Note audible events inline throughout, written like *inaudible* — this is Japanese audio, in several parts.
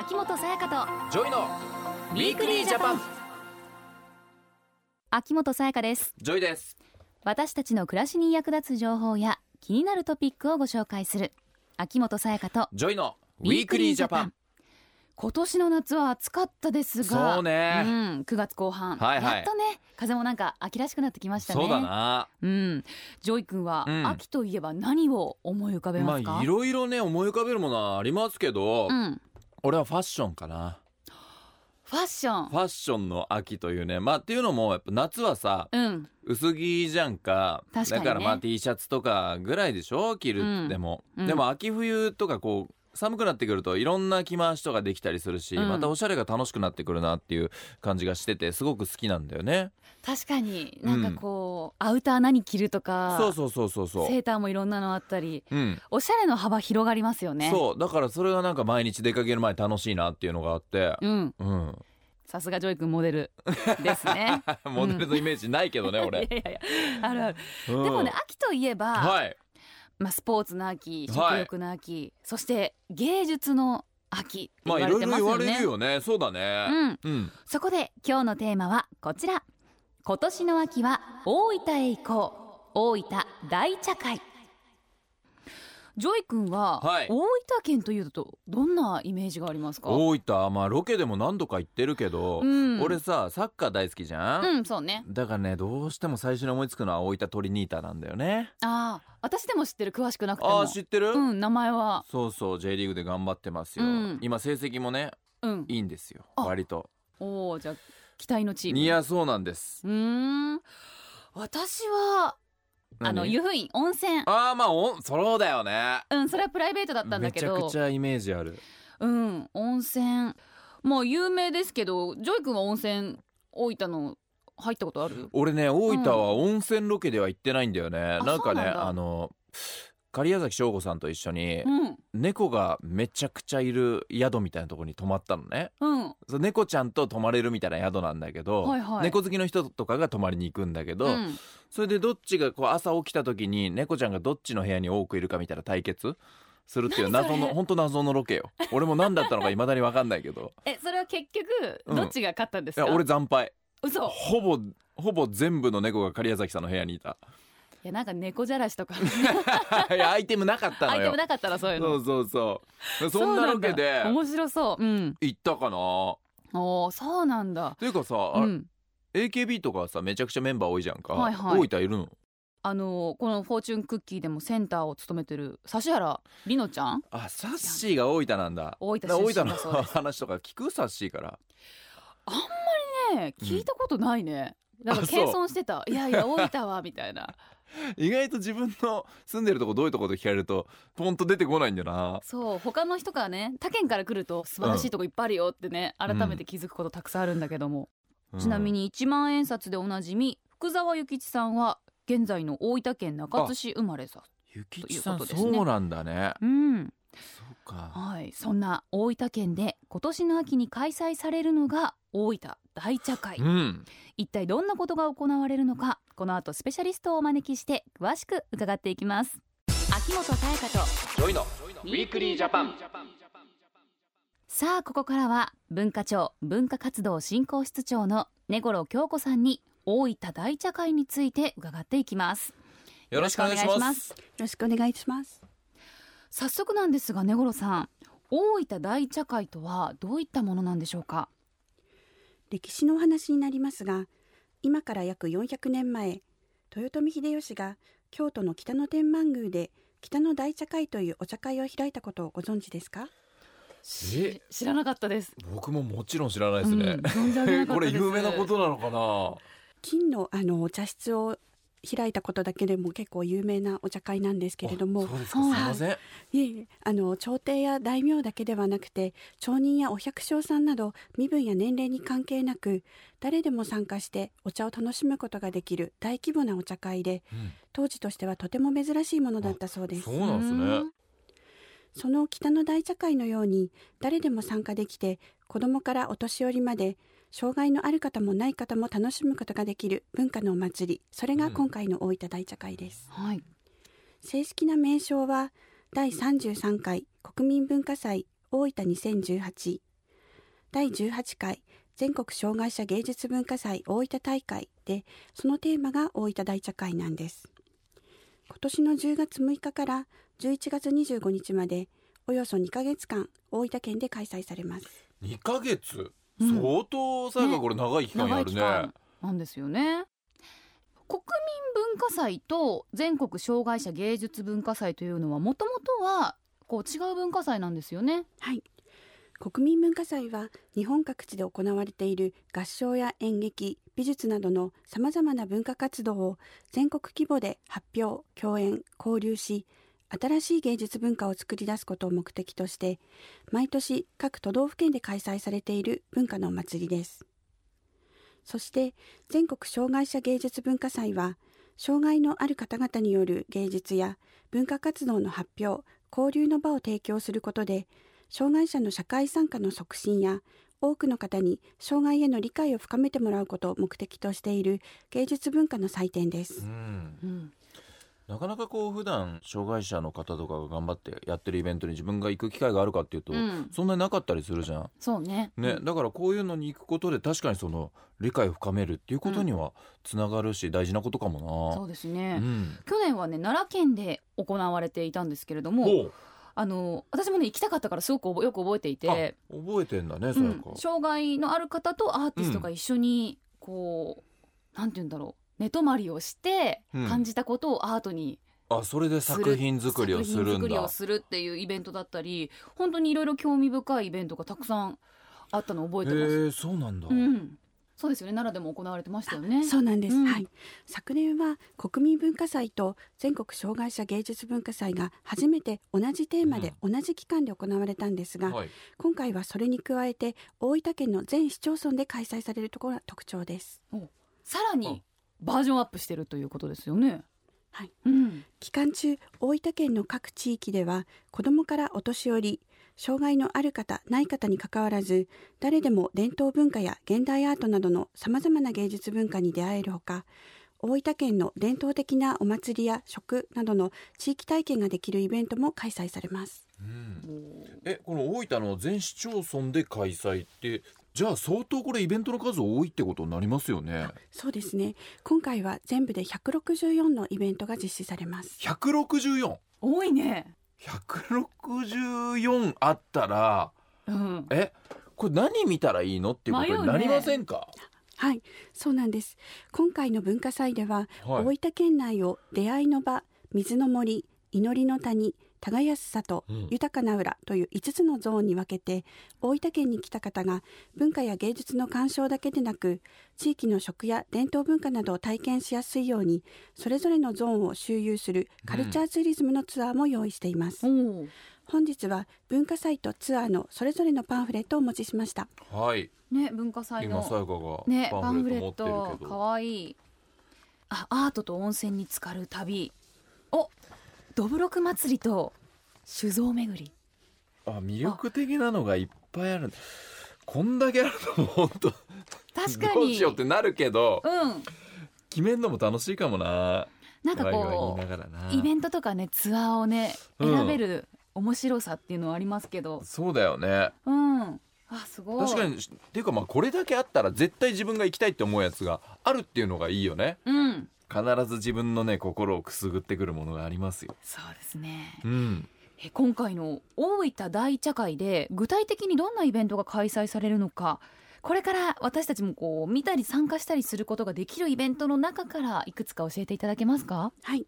秋元さやかとジョイのウィークリージャパン。秋元さやかです。ジョイです。私たちの暮らしに役立つ情報や気になるトピックをご紹介する。秋元さやかとジョイのウィークリージャパン。今年の夏は暑かったですが。そうね。うん、9月後半、はいはい。やっとね風もなんか秋らしくなってきましたね。そうだな。うん、ジョイ君は、うん。秋といえば何を思い浮かべますか、まあいろいろね思い浮かべるものはありますけど、うん、俺はファッションかな。ファッション？ファッションの秋というね。まあっていうのもやっぱ夏はさうん。薄着じゃんか。確かにね。だからまあ T シャツとかぐらいでしょ？着るっても、うん。でも秋冬とかこう寒くなってくるといろんな着回しとかできたりするし、うん。またおしゃれが楽しくなってくるなっていう感じがしててすごく好きなんだよね。確かになんかこう、アウター何着るとかそうそうそうそうそう。セーターもいろんなのあったりうん。おしゃれの幅広がりますよね。そう。だからそれがなんか毎日出かける前に楽しいなっていうのがあって。うん。うん。さすがジョイ君モデルですね。*laughs* モデルのイメージないけどね、い俺、*laughs* やいやいやあるある、うん。でもね秋といえば、はいまあ、スポーツの秋はい。食欲の秋、そして芸術の秋って言まあいろいろ言われるよね。そうだね。うん、うん。そこで今日のテーマはこちら。今年の秋は大分へ行こう。大分大茶会ジョイ君は、はい。大分県というとどんなイメージがありますか？大分。まあロケでも何度か行ってるけど、うん。俺さサッカー大好きじゃん、うんそうね。だからねどうしても最初に思いつくのは大分トリニータなんだよね。ああ私でも知ってる。詳しくなくても。ああ知ってる、うん名前は。そうそう J リーグで頑張ってますよ、うん。今成績もねうん。いいんですよ。あ。割と。おおじゃあ期待のチーム。いやそうなんです。うーん。私はあの何？湯布院温泉。ああまあおそうだよね。うんそれはプライベートだったんだけど。めちゃくちゃイメージある。うん温泉。もう有名ですけどジョイ君は温泉大分の入ったことある？俺ね大分は温泉ロケでは行ってないんだよね、あなんかねあの假屋崎省吾さんと一緒にうん。猫がめちゃくちゃいる宿みたいなところに泊まったのね。うん。そう猫ちゃんと泊まれるみたいな宿なんだけど、はいはい。猫好きの人とかが泊まりに行くんだけど、うん。それでどっちがこう朝起きた時に猫ちゃんがどっちの部屋に多くいるかみたいな対決するっていう何それ？謎の本当謎のロケよ。俺も何だったのか未だに分かんないけど。えそれは結局うん。どっちが勝ったんですか、いや俺惨敗。嘘。ほぼほぼ全部の猫が狩矢崎さんの部屋にいた。いやなんか猫じゃらしとか。*laughs* いやアイテムなかったのよ。アイテムなかったらそういうの。そうそうそう。そんなロケで。面白そう。うん。行ったかな？おーそうなんだ。というかさ、あうん。AKB とかはさめちゃくちゃメンバー多いじゃんか、はいはい。大分いるの？あのこの「フォーチュンクッキー」でもセンターを務めてる指原莉乃ちゃん？あサッシーが大分なんだ。大分大分のだそうです。話とか聞く？サッシーから。ねえ聞いたことないね、だからあそう。謙遜してた「いやいや *laughs* 大分は」みたいな。意外と自分の住んでるとこどういうとこと聞かれるとポンと出てこないんだよな。そう。他の人からね他県から来ると素晴らしいとこいっぱいあるよってね、改めて気づくことたくさんあるんだけども、ちなみに一万円札でおなじみ福沢諭吉さんは現在の大分県中津市生まれさね。そうなんだね。うんはい。そんな大分県で今年の秋に開催されるのが大分大茶会、うん。一体どんなことが行われるのかこの後スペシャリストをお招きして詳しく伺っていきます。秋元才加と JOY のウィークリージャパン。さあここからは文化庁文化活動振興室長の根頃京子さんに大分大茶会について伺っていきます。よろしくお願いします。よよろしくお願いします。早速なんですが根頃さん大分大茶会とはどういったものなんでしょうか？歴史のお話になりますが、今から約400年前、豊臣秀吉が京都の北野天満宮で北の大茶会というお茶会を開いたことをご存知ですか？え？知らなかったです。僕ももちろん知らないですね。うん、こったです。*laughs* れ有名なことなのかな？金のあのお茶室を開いたことだけでも結構有名なお茶会なんですけれども。あそうですえあの朝廷や大名だけではなくて町人やお百姓さんなど身分や年齢に関係なく誰でも参加してお茶を楽しむことができる大規模なお茶会でうん。当時としてはとても珍しいものだったそうです。そうなんですね。その北の大茶会のように誰でも参加できて子供からお年寄りまで障害のある方もない方も楽しむことができる文化のお祭りそれが今回の大分大茶会です、はい。正式な名称は第33回国民文化祭大分2018第18回全国障害者芸術文化祭大分大会でそのテーマが大分大茶会なんです。今年の10月6日から11月25日までおよそ2ヶ月間大分県で開催されます。2ヶ月？うん相当さやかね。これ長い期間やるね。期間なんですよね。国民文化祭と全国障害者芸術文化祭というのはもともとはこう違う文化祭なんですよね。はい。国民文化祭は日本各地で行われている合唱や演劇美術などのさまざまな文化活動を全国規模で発表共演交流し新しい芸術文化を作り出すことを目的として毎年各都道府県で開催されている文化のお祭りです。そして全国障害者芸術文化祭は障害のある方々による芸術や文化活動の発表交流の場を提供することで障害者の社会参加の促進や多くの方に障害への理解を深めてもらうことを目的としている芸術文化の祭典です。う。ん。うんなかなかこう普段障害者の方とかが頑張ってやってるイベントに自分が行く機会があるかっていうと、うん。そんなになかったりするじゃん。そうね。ね、だからこういうのに行くことで確かにその理解を深めるっていうことにはつながるし大事なことかもそうですね、な。うん。去年はね奈良県で行われていたんですけれどもあの私もね行きたかったからすごくよく覚えていて、あ覚えてんだね、うさやか。ん。障害のある方とアーティストが一緒にこう、なんて言うんだろう寝泊まりをしてうん感じたことをアートにあ、それで作品作りをするん作品作りをだ。するっていうイベントだったり本当にいろいろ興味深いイベントがたくさんあったのを覚えてます。へえ、そうなんだ。うん、そうですよね奈良でも行われてましたよね。そうなんです、うんはい昨年は国民文化祭と全国障害者芸術文化祭が初めて同じテーマで同じ期間で行われたんですが、はい。今回はそれに加えて大分県の全市町村で開催されるところが特徴ですさらにバージョンアップしてるということですよね。はい、うん、期間中大分県の各地域では子どもからお年寄り障害のある方ない方にかかわらず誰でも伝統文化や現代アートなどのさまざまな芸術文化に出会えるほか大分県の伝統的なお祭りや食などの地域体験ができるイベントも開催されます。うん。え、この大分の全市町村で開催って、じゃあ相当これイベントの数多いってことになりますよね。そうですね今回は全部で164のイベントが実施されます164。多いね。164あったら、うん、え、これ何見たらいいのっていうことになりませんか？はいそうなんです今回の文化祭でははい大分県内を出会いの場水の森祈りの谷耕す里、うん。豊かな浦という5つのゾーンに分けて大分県に来た方が文化や芸術の鑑賞だけでなく地域の食や伝統文化などを体験しやすいようにそれぞれのゾーンを周遊するカルチャーツーリズムのツアーも用意しています、おお、本日は文化祭とツアーのそれぞれのパンフレットをお持ちしました。はい。ね文化祭のねパパンフレット持ってトるけど。可愛い。あアートと温泉に浸かる旅。おどぶろく祭りと酒造巡り。あ魅力的なのがいっぱいある。こんだけあるのも本当確かに。どうしようってなるけどうん。決めんのも楽しいかもな。なんかこうイベントとかねツアーをねうん。選べる面白さっていうのはありますけど。そうだよね。うん。あすごい。確かにっていうかまあこれだけあったら絶対自分が行きたいって思うやつがあるっていうのがいいよね。うん必ず自分のね心をくすぐってくるものがありますよ。そうですね。うん。え今回の大分大茶会で具体的にどんなイベントが開催されるのかこれから私たちもこう見たり参加したりすることができるイベントの中からいくつか教えていただけますか？はい。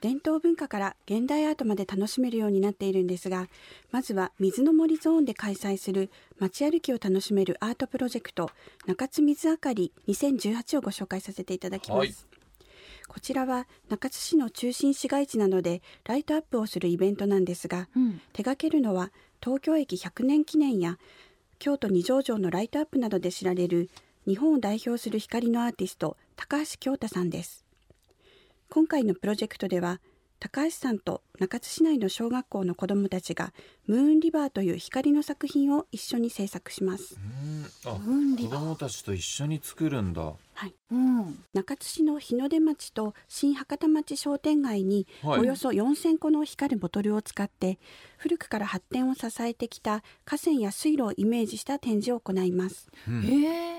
伝統文化から現代アートまで楽しめるようになっているんですが、まずは水の森ゾーンで開催する街歩きを楽しめるアートプロジェクト中津水あかり2018をご紹介させていただきます。はいこちらは中津市の中心市街地などでライトアップをするイベントなんですが、うん。手掛けるのは東京駅100年記念や京都二条城のライトアップなどで知られる日本を代表する光のアーティスト高橋京太さんです。今回のプロジェクトでは高橋さんと中津市内の小学校の子どもたちがムーンリバーという光の作品を一緒に制作します。うん。あ子供たちと一緒に作るんだ。はい。うん。中津市の日の出町と新博多町商店街にはい。およそ4000個の光るボトルを使って古くから発展を支えてきた河川や水路をイメージした展示を行います。うんへえ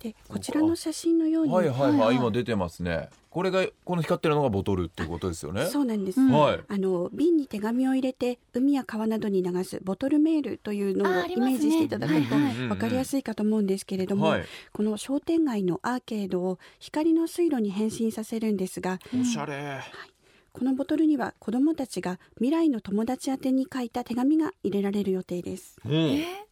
でこちらの写真のように、はいはいはい、はいはい。今出てますね。これがこの光ってるのがボトルっていうことですよね？そうなんです、うんはい。あの瓶に手紙を入れて海や川などに流すボトルメールというのをイメージしていただくとはいはい。分かりやすいかと思うんですけれども、はい。この商店街のアーケードを光の水路に変身させるんですがおしゃれ。このボトルには子どもたちが未来の友達宛てに書いた手紙が入れられる予定です。う。んえ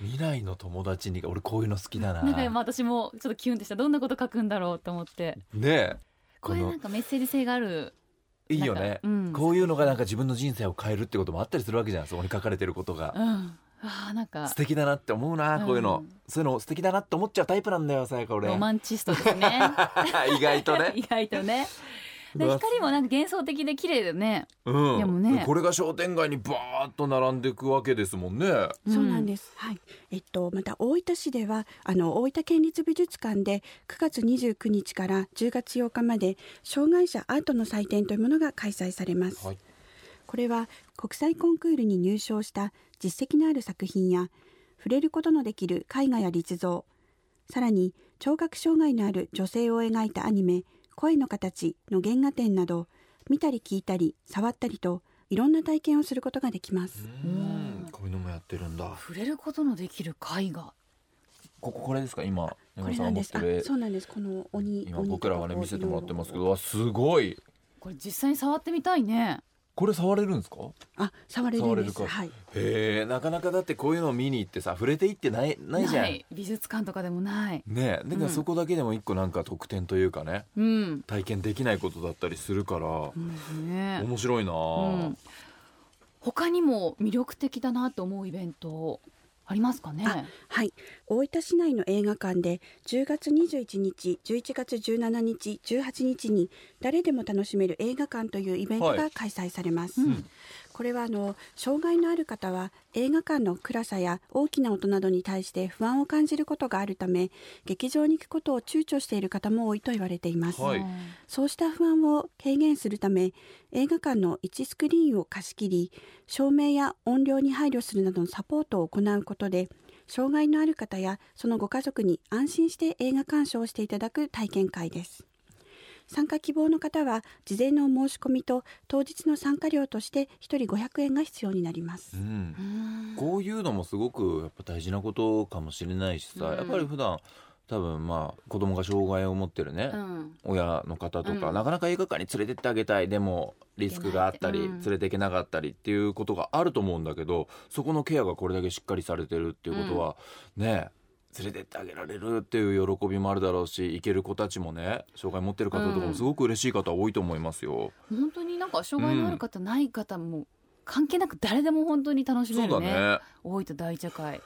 未来の友達に俺こういうの好きだな。なんか今私もちょっとキュンってした。どんなこと書くんだろうと思って。ねえ。これなんかメッセージ性があるいいよね。うん。こういうのがなんか自分の人生を変えるってこともあったりするわけじゃんそこに書かれてることが、うん。あーなんか。素敵だなって思うなこういうの、うん。そういうの素敵だなって思っちゃうタイプなんだよさやか俺。ロマンチストですね。*laughs* 意外とね。*laughs* 意外とね光もなんか幻想的で綺麗だよね。うん。でもね。これが商店街にバーッと並んでいくわけですもんね。そうなんです。はい。えっとまた大分市ではあの大分県立美術館で9月29日から10月8日まで障害者アートの祭典というものが開催されます。はい。これは国際コンクールに入賞した実績のある作品や触れることのできる絵画や立像、さらに聴覚障害のある女性を描いたアニメ声の形の原画展など見たり聞いたり触ったりといろんな体験をすることができます。うんこういうのもやってるんだ触れることのできる絵画こここれですか？今こ山さんがれなんです。あ持ってる、そうなんです。この鬼。今僕らがね見せてもらってますけどわすごいこれ実際に触ってみたいねこれ触れるんですか？あ、触れるんです。はい。へえなかなかだってこういうのを見に行ってさ触れていってないない。じゃん。ない美術館とかでもない。ねえだからうん。そこだけでも一個なんか特典というかねうん、体験できないことだったりするからうんね面白いなうあん、他にも魅力的だなと思うイベントありますかね？あはい。大分市内の映画館で10月21日、11月17日、18日に誰でも楽しめる映画館というイベントはが開催されます。うんこれはあの障害のある方は映画館の暗さや大きな音などに対して不安を感じることがあるため劇場に行くことを躊躇している方も多いと言われています、はい。そうした不安を軽減するため映画館の1スクリーンを貸し切り照明や音量に配慮するなどのサポートを行うことで障害のある方やそのご家族に安心して映画鑑賞をしていただく体験会です参加希望の方は事前のお申し込みと当日の参加料として1人500円が必要になります。う、ん。うん。こういうのもすごくやっぱ大事なことかもしれないしさ、うん。やっぱり普段多分まあ子供が障害を持ってるね、うん。親の方とか、うん。なかなか映画館に連れてってあげたい。でもリスクがあったり、うん。連れていけなかったりっていうことがあると思うんだけどそこのケアがこれだけしっかりされてるっていうことは、ね連れてってあげられるっていう喜びもあるだろうし行ける子たちもね障害持ってる方とかもすごく嬉しい方多いと思いますよ。本当になんか障害のある方、ない方も関係なく誰でも本当に楽しめそうだるね。ね大分大茶会。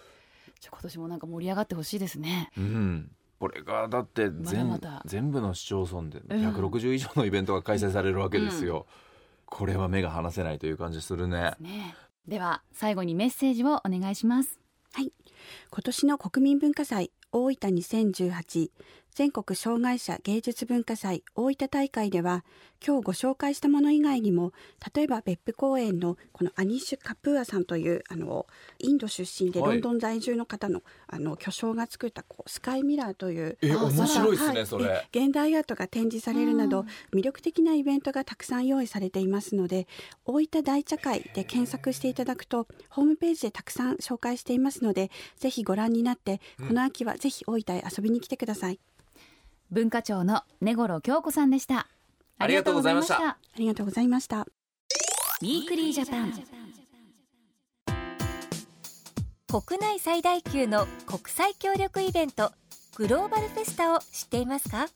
じゃあ今年もなんか盛り上がってほしいですね。うん、これがだって全,、まだ全部の市町村でうん。160以上のイベントが開催されるわけですよ、これは目が離せないという感じするね。ね。では最後にメッセージをお願いします今年の国民文化祭大分2018全国障害者芸術文化祭大分大会では今日ご紹介したもの以外にも例えば別府公園のこのアニッシュ・カプーアさんというあのインド出身ではい。ロンドン在住の方の,、あの巨匠が作ったこうスカイミラーというえあ面白いですね、はい。それ。え現代アートが展示されるなどうん魅力的なイベントがたくさん用意されていますので大分大茶会で検索していただくとホームページでたくさん紹介していますのでぜひご覧になってうん。この秋はぜひ大分へ遊びに来てください、文化庁の根頃京子さんでした。ありがとうございました。ありがとうございました。ウィークリージャパン。国内最大級の国際協力イベントグローバルフェスタを知っていますか？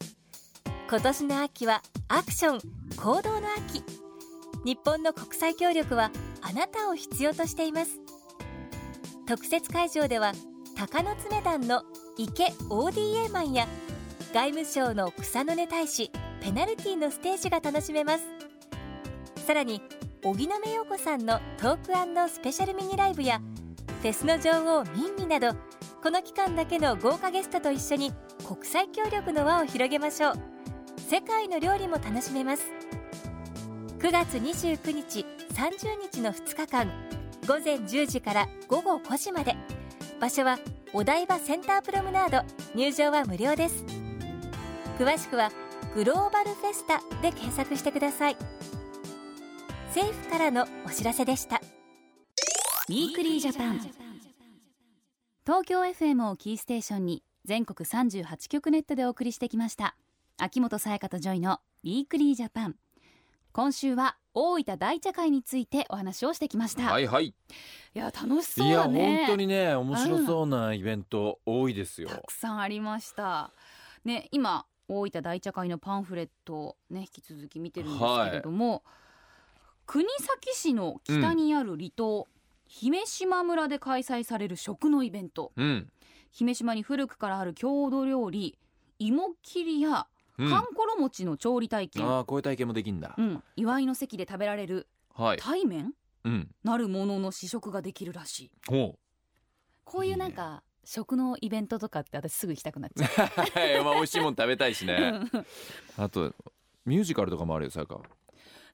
今年の秋はアクション行動の秋。日本の国際協力はあなたを必要としています。特設会場では鷹の爪団の池 ODA マンや外務省の草の根大使ペナルティのステージが楽しめます。さらに荻野目洋子さんのトークスペシャルミニライブやフェスの女王ミンミなどこの期間だけの豪華ゲストと一緒に国際協力の輪を広げましょう。世界の料理も楽しめます。9月29日30日の2日間午前10時から午後5時まで。場所はお台場センタープロムナード。入場は無料です。詳しくはグローバルフェスタで検索してください。政府からのお知らせでした。ウィークリージャパン。東京 FM をキーステーションに全国38局ネットでお送りしてきました。秋元才加とジョイのウィークリージャパン。今週は大分大茶会についてお話をしてきました、、はいいはい。や楽しそういやだね本当にね面白そうなイベント多いですよ。たくさんありました。ね今大分大茶会のパンフレットをね引き続き見てるんですけれども、国東市の北にある離島、姫島村で開催される食のイベント。うん。姫島に古くからある郷土料理芋切りやうん。かんころ餅の調理体験、ああこういう体験もできんだ。うん。祝いの席で食べられるはい。対面うん。なるものの試食ができるらしい。ほこういうなんか食のイベントとかって私すぐ行きたくなっちゃう。*laughs* まあ美味しいもん食べたいしう、ねあとミュージカルとかもあるよさやか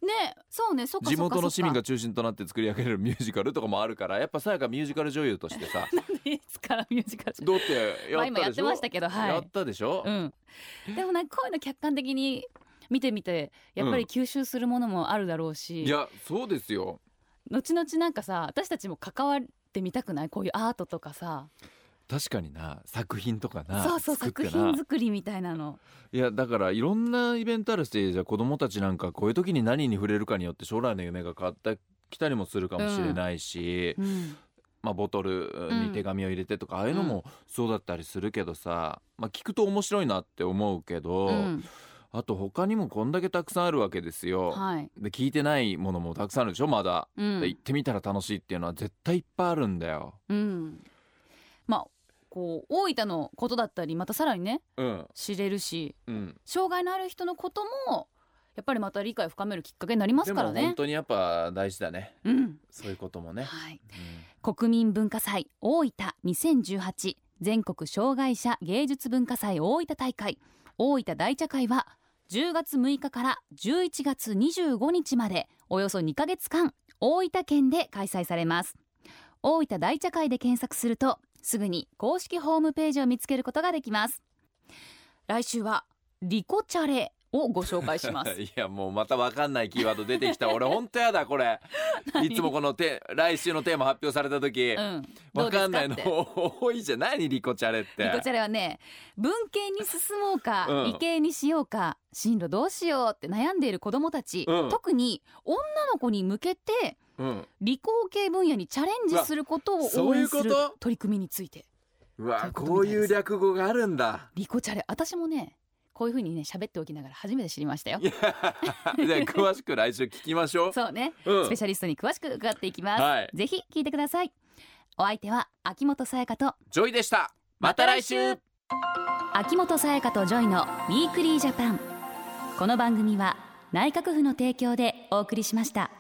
ねそうねそっ地元の市民が中心となって作り上げるミュージカルとかもあるからやっぱさやかミュージカル女優としてさ。*laughs* かいつからミュージカル？どうってやまあ今やってましたけどはい。やったでしょ、うん。でもなんかこういうの客観的に見てみてやっぱり吸収するものもあるだろうし、いやそうですよ。後々なんかさ私たちも関わってみたくない？こういうアートとかさ確かにな作品とかなそうそう作品作りみたいなの。いやだからいろんなイベントあるしじゃあ子供たちなんかこういう時に何に触れるかによって将来の夢が変わってきたりもするかもしれないし、うん。まあ、ボトルに手紙を入れてとか、ああいうのもそうだったりするけどさ、まあ、聞くと面白いなって思うけど、うん。あと他にもこんだけたくさんあるわけですよ。はい、で聞いてないものもたくさんあるでしょまだ、うん。で行ってみたら楽しいっていうのは絶対いっぱいあるんだよ。うん、まあこう大分のことだったりまたさらにねうん。知れるしうん、障害のある人のこともやっぱりまた理解を深めるきっかけになりますからね。でも本当にやっぱ大事だね。うん。そういうこともね。はい、うん。国民文化祭大分2018全国障害者芸術文化祭大分大会。大分大茶会は10月6日から11月25日までおよそ2ヶ月間大分県で開催されます。大分大茶会で検索するとすぐに公式ホームページを見つけることができます。来週はリコチャレをご紹介します。*laughs* いやもうまた分かんないキーワード出てきた。俺本当やだこれ。*laughs* いつもこのて来週のテーマ発表された時、うん。かんないの。多いじゃん。何リコチャレって。リコチャレはね文系に進もうか、うん。理系にしようか進路どうしようって悩んでいる子どもたち、うん。特に女の子に向けてうん理工系分野にチャレンジすることを応援する取り組みについて。うわこういう略語があるんだ。リコチャレ私もねこういう風にね喋っておきながら初めて知りましたよ。詳しく来週聞きましょう。そうね、うん。スペシャリストに詳しく伺っていきます、はい。ぜひ聞いてください。お相手は秋元才加とジョイでした。また来週。秋元才加とジョイのウィークリージャパン。この番組は内閣府の提供でお送りしました